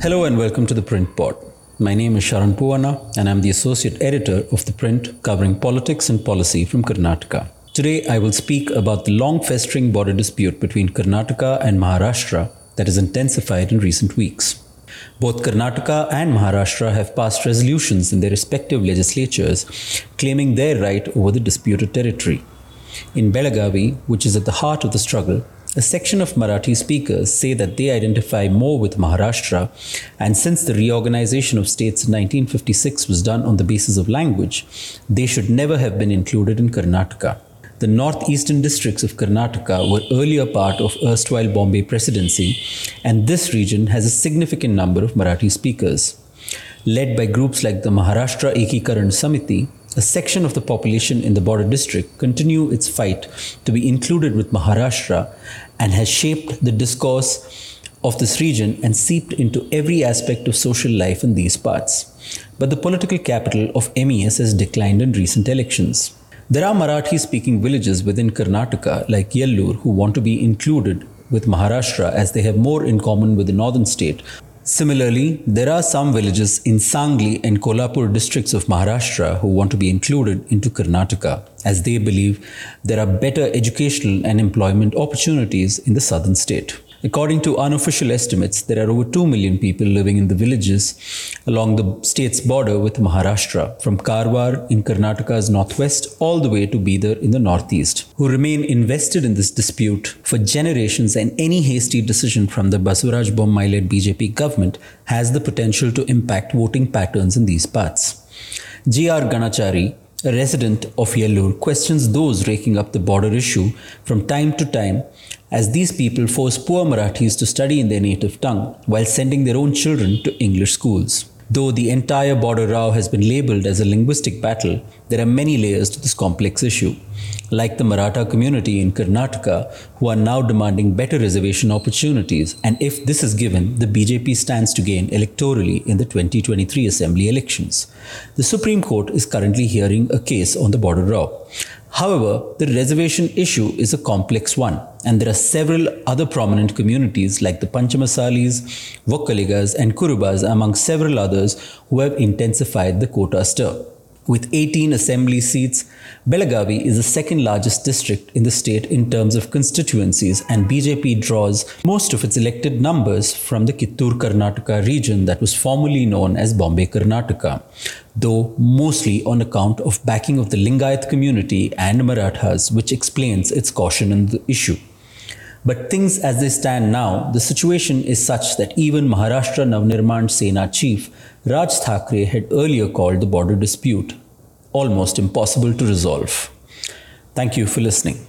Hello and welcome to the Print Pod. My name is Sharan Poovanna and I'm the Associate Editor of The Print covering politics and policy from Karnataka. Today I will speak about the long festering border dispute between Karnataka and Maharashtra that has intensified in recent weeks. Both Karnataka and Maharashtra have passed resolutions in their respective legislatures claiming their right over the disputed territory. In Belagavi, which is at the heart of the struggle, a section of Marathi speakers say that they identify more with Maharashtra, and since the reorganization of states in 1956 was done on the basis of language, they should never have been included in Karnataka. The northeastern districts of Karnataka were earlier part of erstwhile Bombay Presidency, and this region has a significant number of Marathi speakers. Led by groups like the Maharashtra Ekikaran Samiti, a section of the population in the border district continue its fight to be included with Maharashtra and has shaped the discourse of this region and seeped into every aspect of social life in these parts. But the political capital of MES has declined in recent elections. There are Marathi speaking villages within Karnataka like Yellur who want to be included with Maharashtra as they have more in common with the northern state Similarly, there are some villages in Sangli and Kolhapur districts of Maharashtra who want to be included into Karnataka as they believe there are better educational and employment opportunities in the southern state. According to unofficial estimates, there are over 2 million people living in the villages along the state's border with Maharashtra, from Karwar in Karnataka's northwest all the way to Bidar in the northeast, who remain invested in this dispute for generations and any hasty decision from the Basavaraj Bommai-led BJP government has the potential to impact voting patterns in these parts. G.R. Ganachari, a resident of Yellur, questions those raking up the border issue from time to time as these people force poor Marathis to study in their native tongue while sending their own children to English schools. Though the entire border row has been labeled as a linguistic battle, there are many layers to this complex issue. Like the Maratha community in Karnataka, who are now demanding better reservation opportunities, and if this is given, the BJP stands to gain electorally in the 2023 assembly elections. The Supreme Court is currently hearing a case on the border row. However, the reservation issue is a complex one, and there are several other prominent communities like the Panchamasalis, Vokkaligas, and Kurubas, among several others, who have intensified the quota stir. With 18 assembly seats, Belagavi is the second largest district in the state in terms of constituencies, and BJP draws most of its elected numbers from the Kittur Karnataka region that was formerly known as Bombay Karnataka, though mostly on account of backing of the Lingayat community and Marathas, which explains its caution in the issue. But things as they stand now, the situation is such that even Maharashtra Navnirman Sena chief Raj Thackeray had earlier called the border dispute almost impossible to resolve. Thank you for listening.